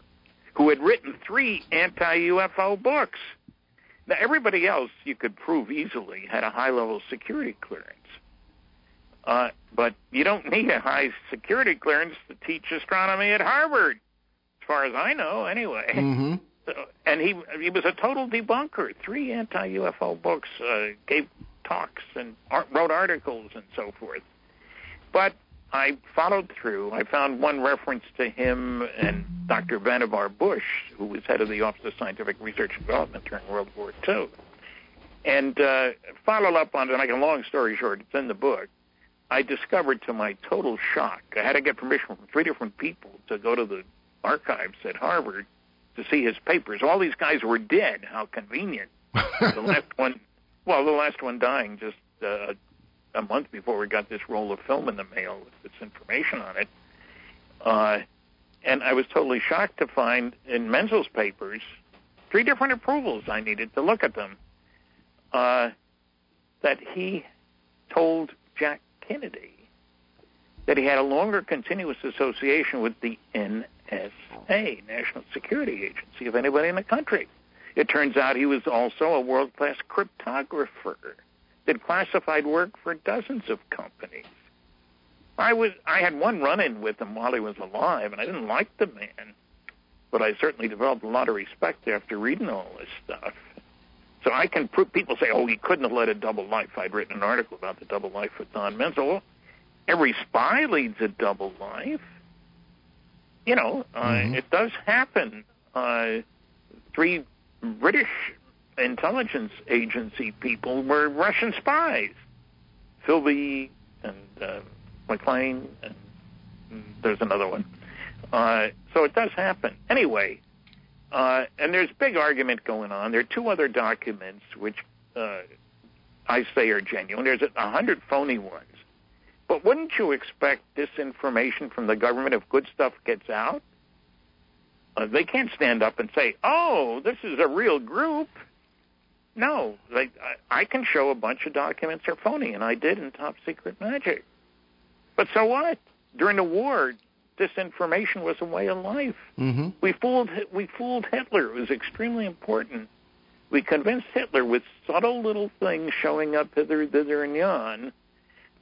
who had written three anti UFO books. Now, everybody else you could prove easily had a high level security clearance. Uh, but you don't need a high security clearance to teach astronomy at Harvard, as far as I know, anyway. Mm-hmm. [LAUGHS] So, and he he was a total debunker. Three anti-UFO books, uh, gave talks and art, wrote articles and so forth. But I followed through. I found one reference to him and Dr. Vannevar Bush, who was head of the Office of Scientific Research and Development during World War II, and uh, followed up on it. Like a long story short, it's in the book. I discovered to my total shock, I had to get permission from three different people to go to the archives at Harvard to see his papers. All these guys were dead. How convenient. [LAUGHS] the last one, well, the last one dying just uh, a month before we got this roll of film in the mail with this information on it. Uh, and I was totally shocked to find in Menzel's papers three different approvals I needed to look at them. Uh, that he told Jack Kennedy that he had a longer continuous association with the NSA, National Security Agency, of anybody in the country. It turns out he was also a world class cryptographer, did classified work for dozens of companies. I was I had one run in with him while he was alive, and I didn't like the man, but I certainly developed a lot of respect after reading all this stuff. So I can prove. People say, "Oh, he couldn't have led a double life." I'd written an article about the double life with Don Menzel. Well, every spy leads a double life. You know, uh, Mhm. it does happen. Uh, three British intelligence agency people were Russian spies. Philby and uh, Maclean, and there's another one. Uh, so it does happen. Anyway, uh, and there's big argument going on. There are two other documents which uh, I say are genuine. There's a hundred phony ones. But wouldn't you expect disinformation from the government if good stuff gets out? Uh, they can't stand up and say, "Oh, this is a real group." No, like I, I can show a bunch of documents are phony, and I did in Top Secret Majic. But so what? During the war, disinformation was a way of life. Mm-hmm. We fooled we fooled Hitler. It was extremely important. We convinced Hitler with subtle little things showing up hither, thither, and yon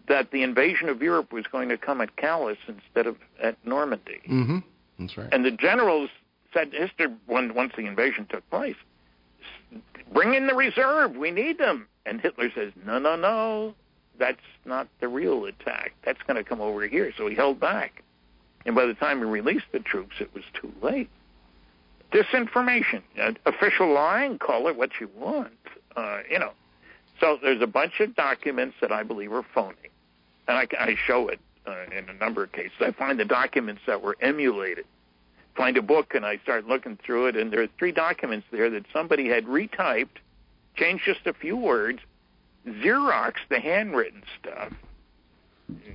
that the invasion of Europe was going to come at Calais instead of at Normandy. Mm-hmm. That's right. And the generals said when once the invasion took place, bring in the reserve. We need them. And Hitler says, no, no, no. That's not the real attack. That's going to come over here. So he held back. And by the time he released the troops, it was too late. Disinformation, official lying, call it what you want. Uh, you know. So there's a bunch of documents that I believe are phony. And I, I show it uh, in a number of cases. I find the documents that were emulated find a book and I start looking through it, and there are three documents there that somebody had retyped, changed just a few words, Xerox the handwritten stuff,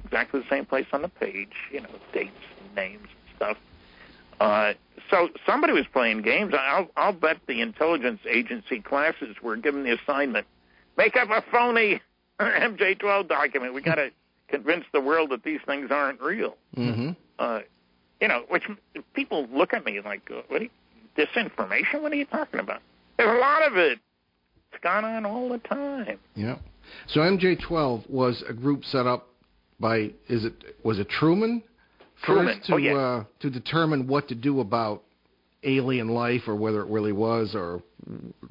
exactly the same place on the page, you know, dates, names, and stuff. Uh, so somebody was playing games. I'll, I'll bet the intelligence agency classes were given the assignment: make up a phony [LAUGHS] MJ12 document. We got to convince the world that these things aren't real. Mm-hmm. Uh, you know, which people look at me like, uh, what are you, disinformation? What are you talking about? There's a lot of it. It's gone on all the time. Yeah. So MJ12 was a group set up by is it was it Truman first to Oh, yeah. uh, to determine what to do about alien life or whether it really was or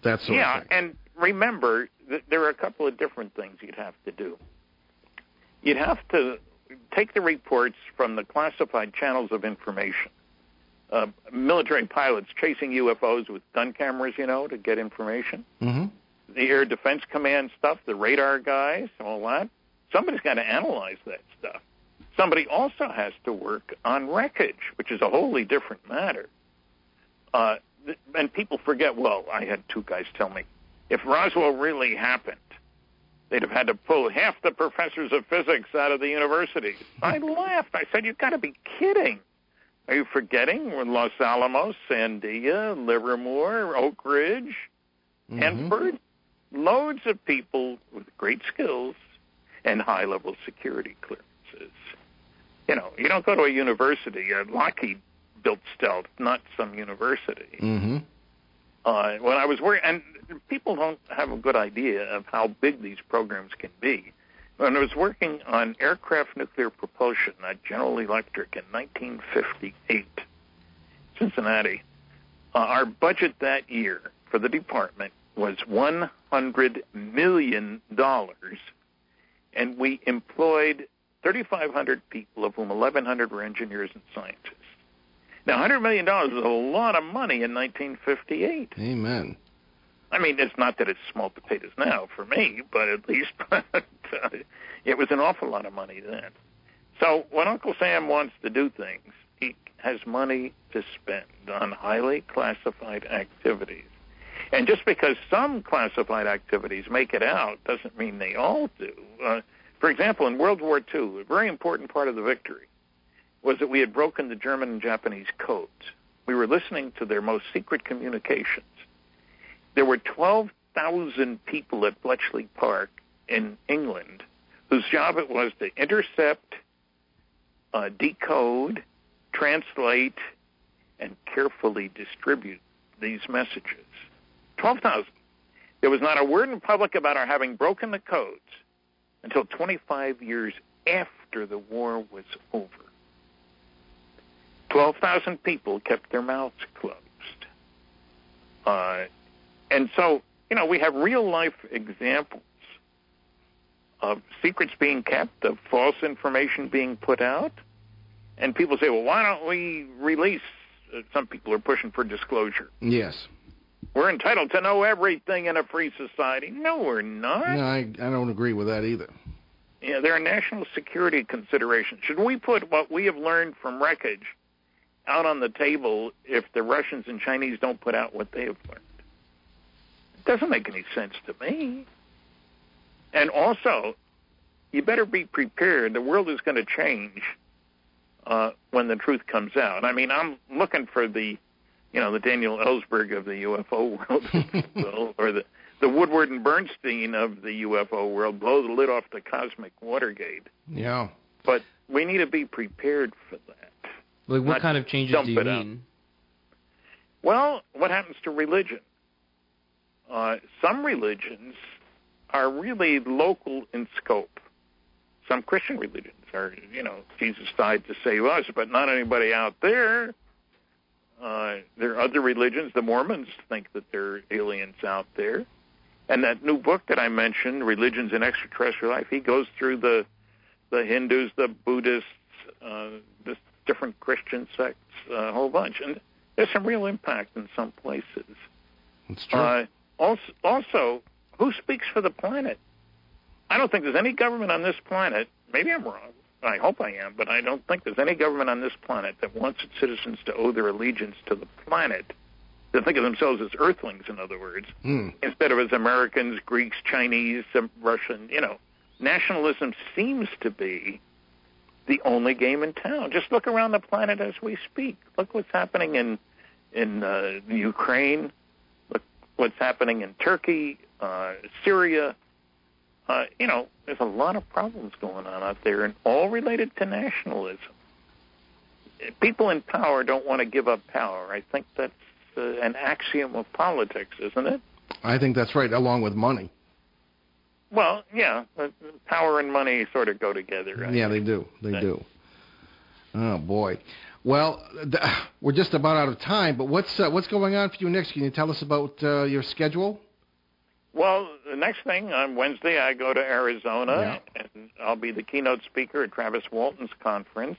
that sort yeah, of thing. Yeah, and remember, th- there are a couple of different things you'd have to do. You'd have to take the reports from the classified channels of information. Uh, military pilots chasing UFOs with gun cameras, you know, to get information. Mm-hmm. the Air Defense Command stuff, the radar guys, all that. Somebody's got to analyze that stuff. Somebody also has to work on wreckage, which is a wholly different matter. Uh, th- and people forget. Well, I had two guys tell me if Roswell really happened, they'd have had to pull half the professors of physics out of the universities. I [LAUGHS] laughed. I said, "You've got to be kidding." Are you forgetting Los Alamos, Sandia, Livermore, Oak Ridge, Mm-hmm. Hanford? Loads of people with great skills and high level security clearances. You know, you don't go to a university. Lockheed built stealth, not some university. Mm-hmm. Uh, when I was working, and people don't have a good idea of how big these programs can be. When I was working on aircraft nuclear propulsion at General Electric in 1958, Cincinnati, uh, our budget that year for the department was 100 million dollars, and we employed 3,500 people, of whom 1,100 were engineers and scientists. Now, 100 million dollars is a lot of money in 1958. Amen. I mean, it's not that it's small potatoes now for me, but at least [LAUGHS] but, uh, it was an awful lot of money then. So when Uncle Sam wants to do things, he has money to spend on highly classified activities. And just because some classified activities make it out doesn't mean they all do. Uh, for example, in World War II, a very important part of the victory was that we had broken the German and Japanese codes. We were listening to their most secret communications. There were 12,000 people at Bletchley Park in England whose job it was to intercept, uh, decode, translate, and carefully distribute these messages. 12,000. There was not a word in public about our having broken the codes until 25 years after the war was over. 12,000 people kept their mouths closed. Uh, and so, you know, we have real life examples of secrets being kept, of false information being put out. And people say, well, why don't we release? Uh, some people are pushing for disclosure. Yes. We're entitled to know everything in a free society. No, we're not. No, I I don't agree with that either. Yeah, there are national security considerations. Should we put what we have learned from wreckage out on the table if the Russians and Chinese don't put out what they have learned? It doesn't make any sense to me. And also, you better be prepared. The world is going to change uh, when the truth comes out. I mean, I'm looking for the, you know, the Daniel Ellsberg of the UFO [LAUGHS] world, or the the Woodward and Bernstein of the UFO world blow the lid off the cosmic Watergate. Yeah. But we need to be prepared for that. Like, what kind of changes do you it out. mean? Well, what happens to religion? Uh, some religions are really local in scope. Some Christian religions are, you know, Jesus died to save us, but not anybody out there. Uh, there are other religions. The Mormons think that there are aliens out there. And that new book that I mentioned, Religions and Extraterrestrial Life, he goes through the the Hindus, the Buddhists, uh, the different Christian sects, a whole bunch. And there's some real impact in some places. It's true. Uh, also, also, who speaks for the planet? I don't think there's any government on this planet. Maybe I'm wrong. I hope I am, but I don't think there's any government on this planet that wants its citizens to owe their allegiance to the planet. To think of themselves as Earthlings, in other words, Hmm. instead of as Americans, Greeks, Chinese, Russian. You know, nationalism seems to be the only game in town. Just look around the planet as we speak. Look what's happening in in uh, Ukraine. Look what's happening in Turkey, uh, Syria. Uh, you know, there's a lot of problems going on out there, and all related to nationalism. People in power don't want to give up power. I think that's uh, an axiom of politics, isn't it? I think that's right, along with money. Well, yeah, power and money sort of go together. Right? Yeah, they do. They do. Oh boy. Well, th- [SIGHS] we're just about out of time. But what's uh, what's going on for you next? Can you tell us about uh, your schedule? Well, the next thing on Wednesday, I go to Arizona, Yeah. and I'll be the keynote speaker at Travis Walton's conference,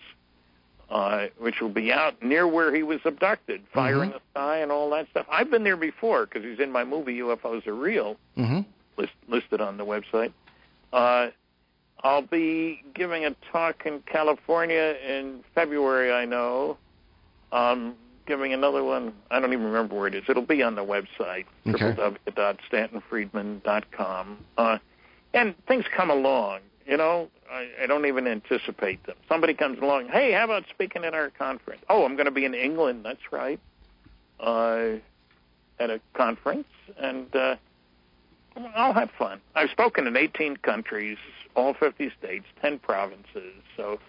uh, which will be out near where he was abducted, Fire Mm-hmm. in the Sky, and all that stuff. I've been there before because he's in my movie UFOs Are Real, Mm-hmm. List, listed on the website. Uh, I'll be giving a talk in California in February, I know. I'm giving another one, I don't even remember where it is. It'll be on the website, Okay. www.stantonfriedman.com. Uh, and things come along, you know. I, I don't even anticipate them. Somebody comes along, hey, how about speaking at our conference? Oh, I'm going to be in England, that's right, uh, at a conference, and uh, I'll have fun. I've spoken in 18 countries, all 50 states, 10 provinces, so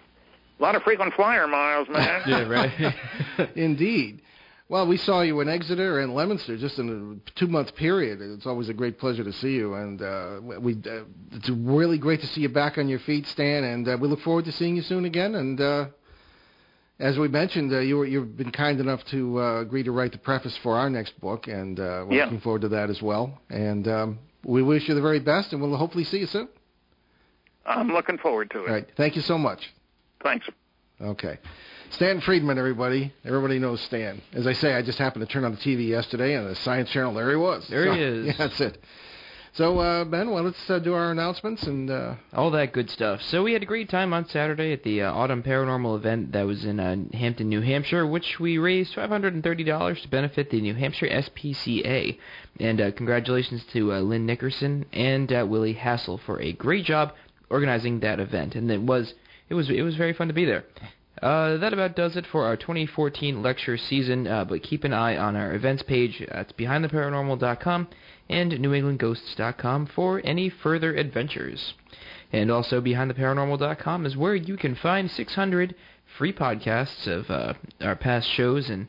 a lot of frequent flyer miles, man. [LAUGHS] Yeah, right. [LAUGHS] [LAUGHS] Indeed. Well, we saw you in Exeter and Leominster just in a two-month period. It's always a great pleasure to see you, and uh, we uh, it's really great to see you back on your feet, Stan. And uh, we look forward to seeing you soon again. And uh, as we mentioned, uh, you were, you've been kind enough to uh, agree to write the preface for our next book, and uh, we're Yeah. looking forward to that as well. And um, we wish you the very best, and we'll hopefully see you soon. I'm looking forward to it. All right. Thank you so much. Thanks. Okay. Stan Friedman, everybody. Everybody knows Stan. As I say, I just happened to turn on the TV yesterday, and the Science Channel, there he was. There he [LAUGHS] is. Yeah, that's it. So, uh, Ben, well, let's uh, do our announcements. And uh, All that good stuff. So we had a great time on Saturday at the uh, Autumn Paranormal event that was in uh, Hampton, New Hampshire, which we raised $530 to benefit the New Hampshire SPCA. And uh, congratulations to Lynn Nickerson and Willie Hassel for a great job organizing that event. And it was it was it was very fun to be there. Uh, that about does it for our 2014 lecture season, uh, but keep an eye on our events page. Uh, it's behindtheparanormal.com and newenglandghosts.com for any further adventures. And also behindtheparanormal.com is where you can find 600 free podcasts of uh, our past shows and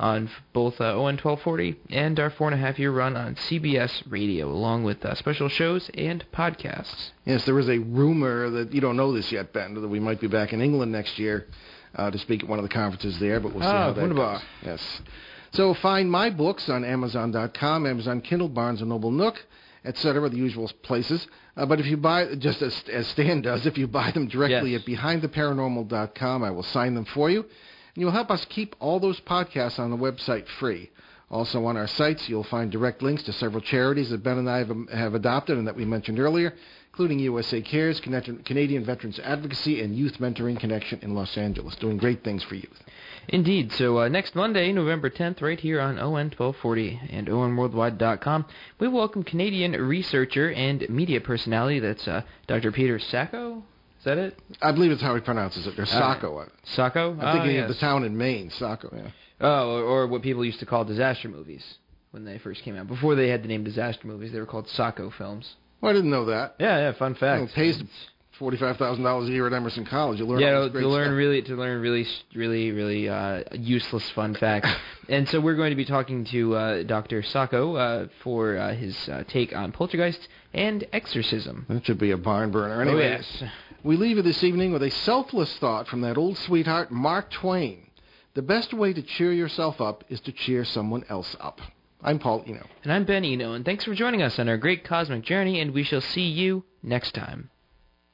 on both uh, ON 1240 and our four and a half year run on CBS Radio, along with uh, special shows and podcasts. yes, there is a rumor that you don't know this yet, Ben, that we might be back in England next year uh, to speak at one of the conferences there, but we'll see Ah, how that wunderbar. goes. Yes. So find my books on Amazon.com, Amazon Kindle, Barnes & Noble Nook, etc., the usual places. Uh, but if you buy, just as, as Stan does, if you buy them directly Yes. at BehindTheParanormal.com, I will sign them for you. And you'll help us keep all those podcasts on the website free. Also on our sites, you'll find direct links to several charities that Ben and I have, have adopted and that we mentioned earlier, including USA Cares, Canadian Veterans Advocacy, and Youth Mentoring Connection in Los Angeles, doing great things for youth. Indeed. So uh, next Monday, November 10th, right here on ON 1240 and ONWorldwide.com, we welcome Canadian researcher and media personality. That's uh, Dr. Peter Sacco. Is that it? I believe it's how he pronounces it. There's Saco. Sacco? I'm oh, thinking yes. of the town in Maine, Saco. Yeah. Oh, or, or what people used to call disaster movies. when they first came out. Before they had the name disaster movies, they were called Sacco films. Well, I didn't know that. Yeah, yeah, fun Well, fact. pays forty-five thousand dollars a year at Emerson College. You learn yeah, to, to learn stuff. really to learn really really really uh, useless fun facts. [LAUGHS] and so we're going to be talking to uh, Dr. Sacco uh, for uh, his uh, take on poltergeist and exorcism. That should be a barn burner. Oh yes. we leave you this evening with a selfless thought from that old sweetheart, Mark Twain. The best way to cheer yourself up is to cheer someone else up. I'm Paul Eno. And I'm Ben Eno, and thanks for joining us on our great cosmic journey. And we shall see you next time.